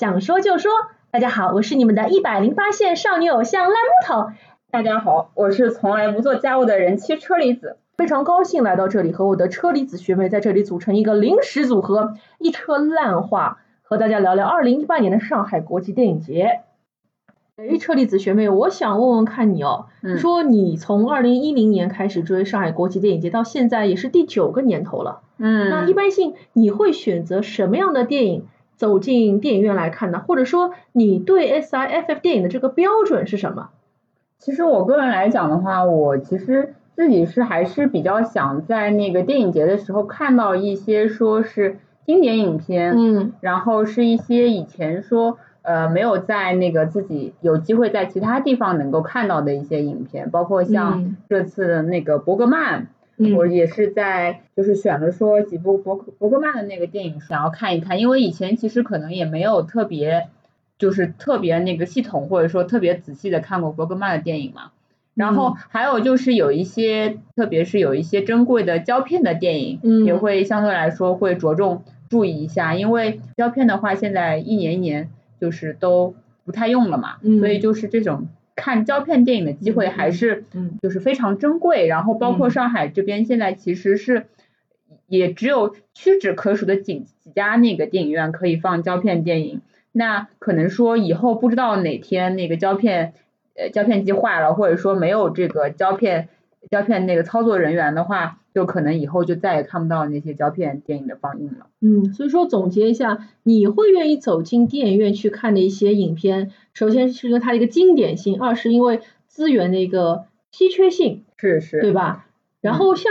想说就说。大家好，我是你们的一百零八线少女偶像烂木头。大家好，我是从来不做家务的人妻车厘子。非常高兴来到这里，和我的车厘子学妹在这里组成一个临时组合，一车烂话，和大家聊聊二零一八年的上海国际电影节。哎，车厘子学妹，我想问问看你哦，说你从二零一零年开始追上海国际电影节，到现在也是第九个年头了。嗯，那一般性你会选择什么样的电影？走进电影院来看的，或者说你对 S I F F 电影的这个标准是什么？其实我个人来讲的话，我其实自己是还是比较想在那个电影节的时候看到一些说是经典影片，嗯，然后是一些以前说呃没有在那个自己有机会在其他地方能够看到的一些影片，包括像这次的那个伯格曼。我也是在就是选了说几部伯伯格曼的那个电影想要看一看，因为以前其实可能也没有特别就是特别那个系统或者说特别仔细的看过伯格曼的电影嘛。然后还有就是有一些特别是有一些珍贵的胶片的电影，也会相对来说会着重注意一下，因为胶片的话现在一年一年就是都不太用了嘛，所以就是这种。看胶片电影的机会还是，嗯，就是非常珍贵。然后包括上海这边现在其实是，也只有屈指可数的几几家那个电影院可以放胶片电影。那可能说以后不知道哪天那个胶片，呃，胶片机坏了，或者说没有这个胶片。胶片那个操作人员的话，就可能以后就再也看不到那些胶片电影的放映了。嗯，所以说总结一下，你会愿意走进电影院去看的一些影片，首先是因为它的一个经典性，二是因为资源的一个稀缺性，是是，对吧？然后像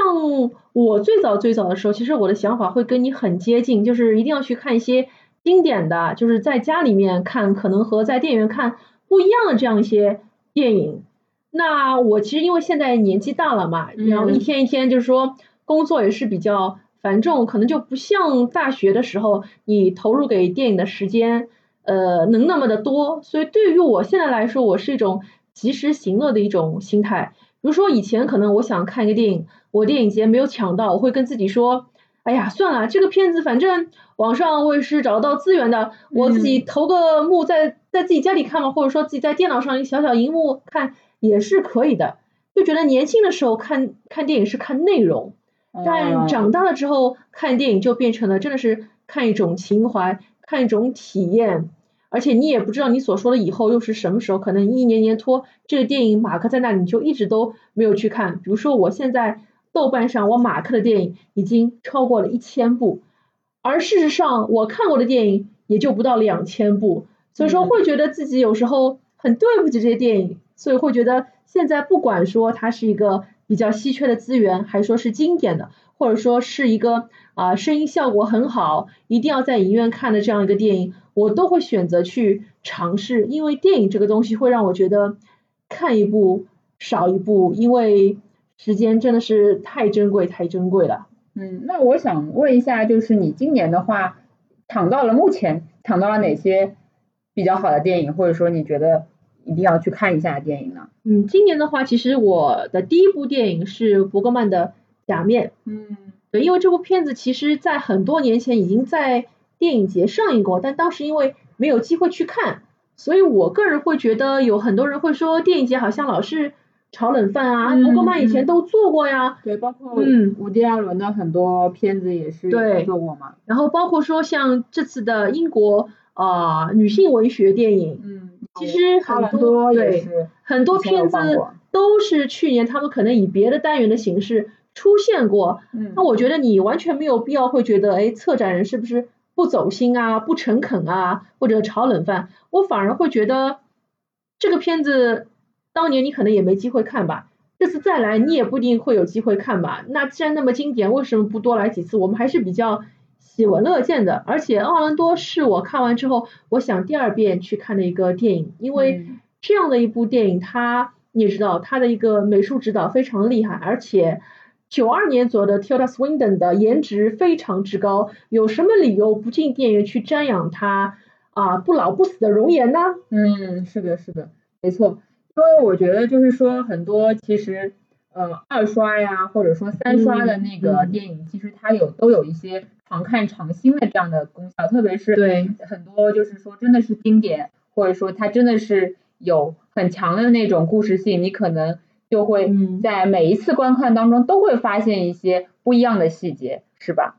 我最早最早的时候，其实我的想法会跟你很接近，就是一定要去看一些经典的，就是在家里面看可能和在电影院看不一样的这样一些电影。那我其实因为现在年纪大了嘛，然后一天一天就是说工作也是比较繁重，可能就不像大学的时候你投入给电影的时间，呃，能那么的多。所以对于我现在来说，我是一种及时行乐的一种心态。比如说以前可能我想看一个电影，我电影节没有抢到，我会跟自己说，哎呀，算了，这个片子反正网上我也是找得到资源的，我自己投个幕在在自己家里看嘛，或者说自己在电脑上一小小荧幕看。也是可以的，就觉得年轻的时候看看电影是看内容，但长大了之后看电影就变成了真的是看一种情怀，看一种体验，而且你也不知道你所说的以后又是什么时候，可能一年年拖这个电影马克在那里，你就一直都没有去看。比如说我现在豆瓣上我马克的电影已经超过了一千部，而事实上我看过的电影也就不到两千部，所以说会觉得自己有时候很对不起这些电影。所以会觉得现在不管说它是一个比较稀缺的资源，还说是经典的，或者说是一个啊声音效果很好，一定要在影院看的这样一个电影，我都会选择去尝试，因为电影这个东西会让我觉得看一部少一部，因为时间真的是太珍贵太珍贵了。嗯，那我想问一下，就是你今年的话抢到了目前抢到了哪些比较好的电影，或者说你觉得？一定要去看一下电影呢。嗯，今年的话，其实我的第一部电影是伯格曼的《假面》。嗯，对，因为这部片子其实在很多年前已经在电影节上映过，但当时因为没有机会去看，所以我个人会觉得有很多人会说电影节好像老是炒冷饭啊。伯格曼以前都做过呀。对，包括嗯，伍迪·艾伦的很多片子也是做过嘛。然后包括说像这次的英国啊女性文学电影。嗯。其实很多对很多片子都是去年他们可能以别的单元的形式出现过，那我觉得你完全没有必要会觉得，哎，策展人是不是不走心啊、不诚恳啊，或者炒冷饭？我反而会觉得这个片子当年你可能也没机会看吧，这次再来你也不一定会有机会看吧。那既然那么经典，为什么不多来几次？我们还是比较。喜闻乐见的，而且奥兰多是我看完之后，我想第二遍去看的一个电影，因为这样的一部电影，它你也知道，它的一个美术指导非常厉害，而且九二年左右的 Tilda Swinton 的颜值非常之高，有什么理由不进电影院去瞻仰她啊不老不死的容颜呢？嗯，是的，是的，没错，因为我觉得就是说很多其实。呃，二刷呀，或者说三刷的那个电影，其实它有都有一些常看常新的这样的功效，特别是对很多就是说真的是经典，或者说它真的是有很强的那种故事性，你可能就会在每一次观看当中都会发现一些不一样的细节，是吧？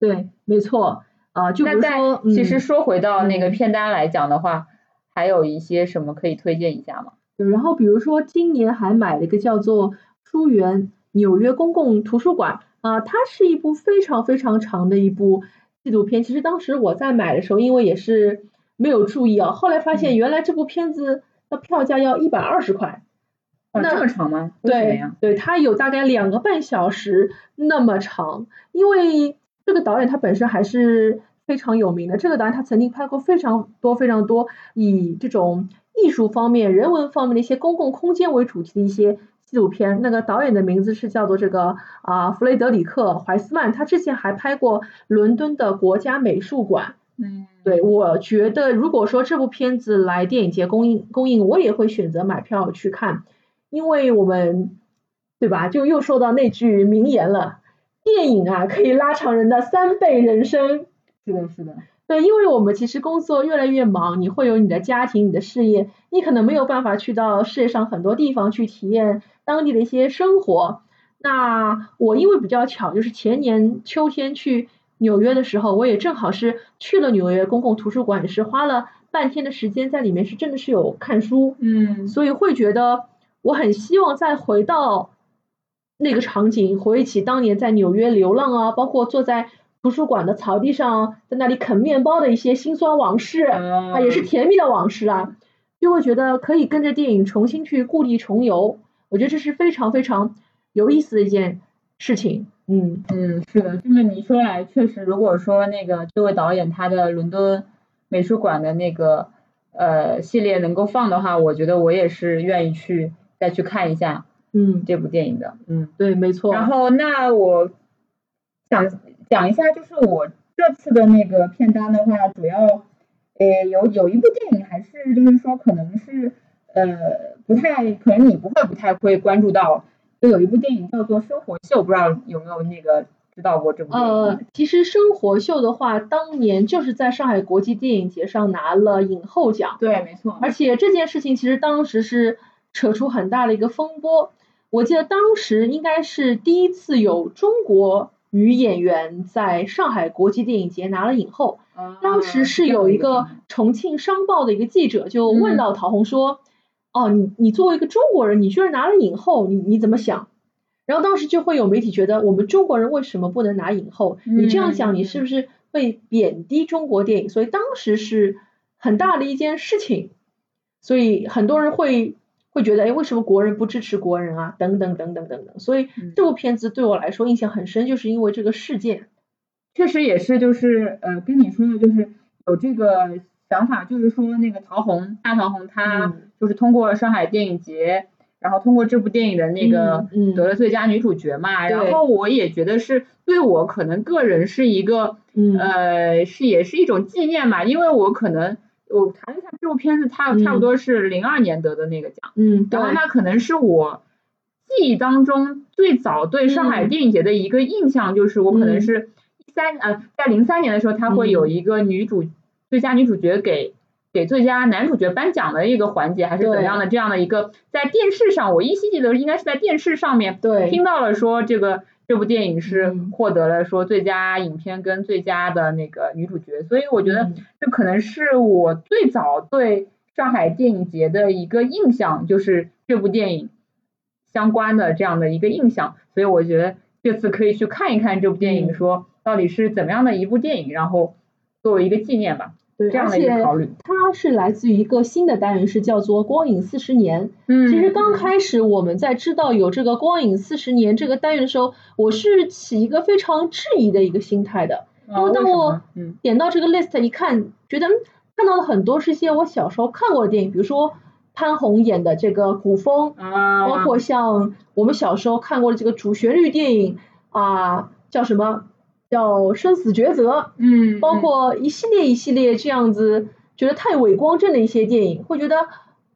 对，没错啊。就比如说，其实说回到那个片单来讲的话，还有一些什么可以推荐一下吗？对，然后比如说今年还买了一个叫做《书园纽约公共图书馆》啊，它是一部非常非常长的一部纪录片。其实当时我在买的时候，因为也是没有注意啊，后来发现原来这部片子的票价要一百二十块。那这么长吗？对，对，它有大概两个半小时那么长。因为这个导演他本身还是非常有名的，这个导演他曾经拍过非常多非常多以这种。艺术方面、人文方面的一些公共空间为主题的一些纪录片，那个导演的名字是叫做这个啊弗雷德里克怀斯曼，他之前还拍过伦敦的国家美术馆。嗯，对，我觉得如果说这部片子来电影节公映公映，我也会选择买票去看，因为我们对吧？就又说到那句名言了，电影啊可以拉长人的三倍人生。是的，是的。对，因为我们其实工作越来越忙，你会有你的家庭、你的事业，你可能没有办法去到世界上很多地方去体验当地的一些生活。那我因为比较巧，就是前年秋天去纽约的时候，我也正好是去了纽约公共图书馆，是花了半天的时间在里面，是真的是有看书。嗯。所以会觉得我很希望再回到那个场景，回忆起当年在纽约流浪啊，包括坐在。图书馆的草地上，在那里啃面包的一些辛酸往事，啊，也是甜蜜的往事啊，就会觉得可以跟着电影重新去故地重游，我觉得这是非常非常有意思的一件事情。嗯嗯，是的，这么你说来，确实，如果说那个这位导演他的伦敦美术馆的那个呃系列能够放的话，我觉得我也是愿意去再去看一下，嗯，这部电影的，嗯，对，没错。然后那我想。讲一下，就是我这次的那个片单的话，主要，呃，有有一部电影，还是就是说，可能是呃不太，可能你不会不太会关注到，就有一部电影叫做《生活秀》，不知道有没有那个知道过这部电影？呃，其实《生活秀》的话，当年就是在上海国际电影节上拿了影后奖。对，没错。而且这件事情其实当时是扯出很大的一个风波，我记得当时应该是第一次有中国。女演员在上海国际电影节拿了影后，当时是有一个重庆商报的一个记者就问到陶虹说：“哦，你你作为一个中国人，你居然拿了影后，你你怎么想？”然后当时就会有媒体觉得我们中国人为什么不能拿影后？你这样想，你是不是会贬低中国电影？所以当时是很大的一件事情，所以很多人会。会觉得哎，为什么国人不支持国人啊？等等等等等等。所以这部片子对我来说印象很深，就是因为这个事件。确实也是，就是呃，跟你说的，就是有这个想法，就是说那个陶虹，大陶虹，她就是通过上海电影节，然后通过这部电影的那个得了最佳女主角嘛。然后我也觉得是对我可能个人是一个呃，是也是一种纪念嘛，因为我可能。我查了一下这部片子，它差不多是零二年得的那个奖，嗯，然后那可能是我记忆当中最早对上海电影节的一个印象，就是我可能是一三呃在零三年的时候，它会有一个女主最佳女主角给给最佳男主角颁奖的一个环节，还是怎样的这样的一个在电视上，我依稀记得应该是在电视上面对。听到了说这个。这部电影是获得了说最佳影片跟最佳的那个女主角，所以我觉得这可能是我最早对上海电影节的一个印象，就是这部电影相关的这样的一个印象，所以我觉得这次可以去看一看这部电影，说到底是怎么样的一部电影，然后作为一个纪念吧。对，而且它是来自于一个新的单元，是叫做“光影四十年”。嗯，其实刚开始我们在知道有这个“光影四十年”这个单元的时候，我是起一个非常质疑的一个心态的。因为当我点到这个 list 一看，觉得看到了很多是些我小时候看过的电影，比如说潘虹演的这个古风，包括像我们小时候看过的这个主旋律电影啊，叫什么？叫生死抉择，嗯，包括一系列一系列这样子，觉得太伪光正的一些电影，会觉得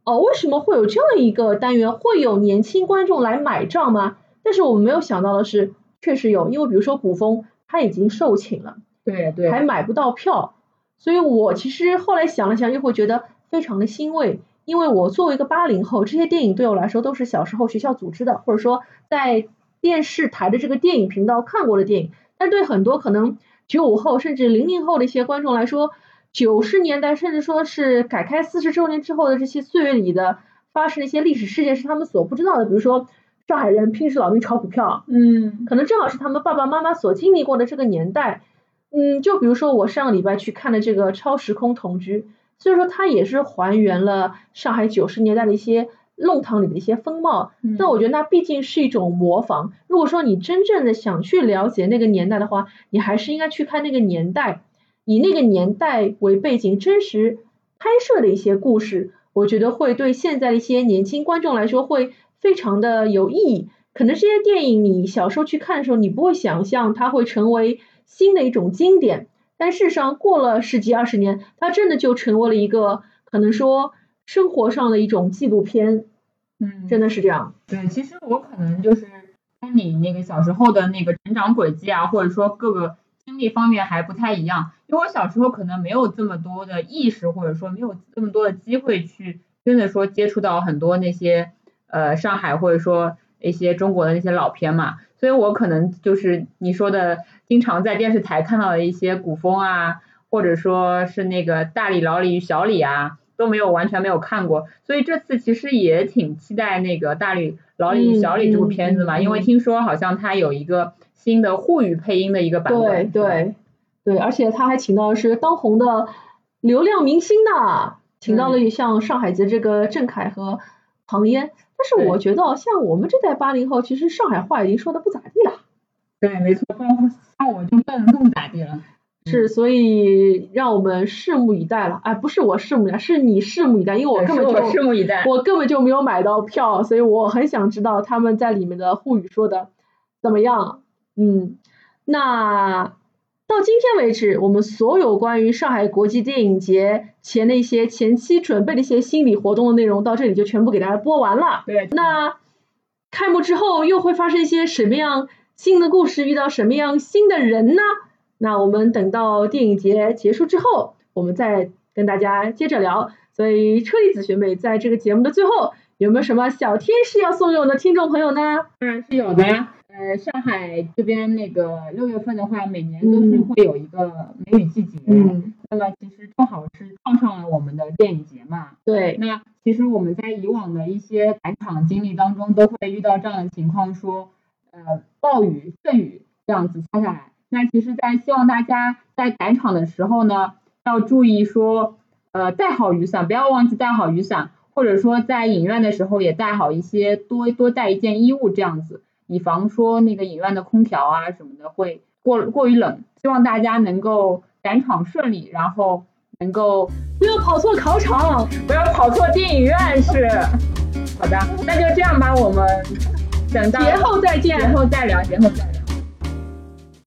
哦，为什么会有这样一个单元，会有年轻观众来买账吗？但是我们没有想到的是，确实有，因为比如说古风他已经售罄了，对对，还买不到票。所以我其实后来想了想，又会觉得非常的欣慰，因为我作为一个八零后，这些电影对我来说都是小时候学校组织的，或者说在电视台的这个电影频道看过的电影。但对很多可能九五后甚至零零后的一些观众来说，九十年代甚至说是改开四十周年之后的这些岁月里的发生的一些历史事件是他们所不知道的，比如说上海人拼死老命炒股票，嗯，可能正好是他们爸爸妈妈所经历过的这个年代。嗯，就比如说我上个礼拜去看的这个超时空同居，所以说它也是还原了上海九十年代的一些弄堂里的一些风貌。但我觉得那毕竟是一种模仿。如果说你真正的想去了解那个年代的话，你还是应该去看那个年代，以那个年代为背景，真实拍摄的一些故事，我觉得会对现在的一些年轻观众来说会非常的有意义。可能这些电影你小时候去看的时候，你不会想象它会成为。新的一种经典，但事实上过了十几二十年，它真的就成为了一个可能说生活上的一种纪录片，嗯，真的是这样。对，其实我可能就是跟你那个小时候的那个成长轨迹啊，或者说各个经历方面还不太一样，因为我小时候可能没有这么多的意识，或者说没有这么多的机会去真的说接触到很多那些呃上海或者说一些中国的那些老片嘛。所以我可能就是你说的，经常在电视台看到的一些古风啊，或者说是那个大李、老李与小李啊，都没有完全没有看过。所以这次其实也挺期待那个大李、老李小李这部片子嘛，因为听说好像他有一个新的沪语配音的一个版本。对对对，而且他还请到的是当红的流量明星呢，请到了像上海籍这个郑恺和唐嫣。但是我觉得，像我们这代八零后，其实上海话已经说的不咋地了。对，没错，像我就更更不咋地了。是，所以让我们拭目以待了。哎，不是我拭目以待，是你拭目以待，因为我根本就拭目以待，我根本就没有买到票，所以我很想知道他们在里面的沪语说的怎么样。嗯，那。到今天为止，我们所有关于上海国际电影节前的一些前期准备的一些心理活动的内容，到这里就全部给大家播完了。对，那开幕之后又会发生一些什么样新的故事？遇到什么样新的人呢？那我们等到电影节结束之后，我们再跟大家接着聊。所以车厘子学妹在这个节目的最后，有没有什么小贴士要送给我们的听众朋友呢？当然是有的呀。呃，上海这边那个六月份的话，每年都是会有一个梅雨季节。嗯。那么其实正好是撞上了我们的电影节嘛。对。那其实我们在以往的一些赶场经历当中，都会遇到这样的情况，说呃暴雨、阵雨这样子下下来。那其实，在希望大家在赶场的时候呢，要注意说呃带好雨伞，不要忘记带好雨伞，或者说在影院的时候也带好一些，多多带一件衣物这样子。以防说那个影院的空调啊什么的会过过于冷，希望大家能够赶场顺利，然后能够不要跑错考场，不要跑错电影院是。好的，那就这样吧，我们等到节后再见，节后再聊，节后再。